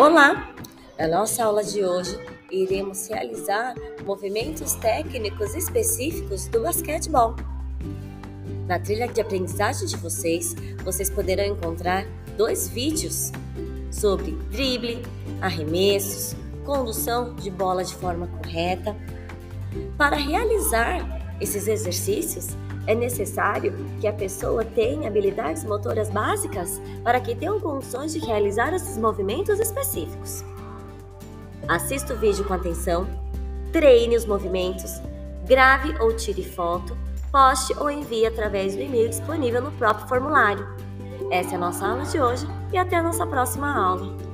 Olá! Na nossa aula de hoje, iremos realizar movimentos técnicos específicos do basquetebol. Na trilha de aprendizagem de vocês, vocês poderão encontrar dois vídeos sobre drible, arremessos, condução de bola de forma correta. Para realizar esses exercícios, é necessário que a pessoa tenha habilidades motoras básicas para que tenham condições de realizar esses movimentos específicos. Assista o vídeo com atenção, treine os movimentos, grave ou tire foto, poste ou envie através do e-mail disponível no próprio formulário. Essa é a nossa aula de hoje e até a nossa próxima aula.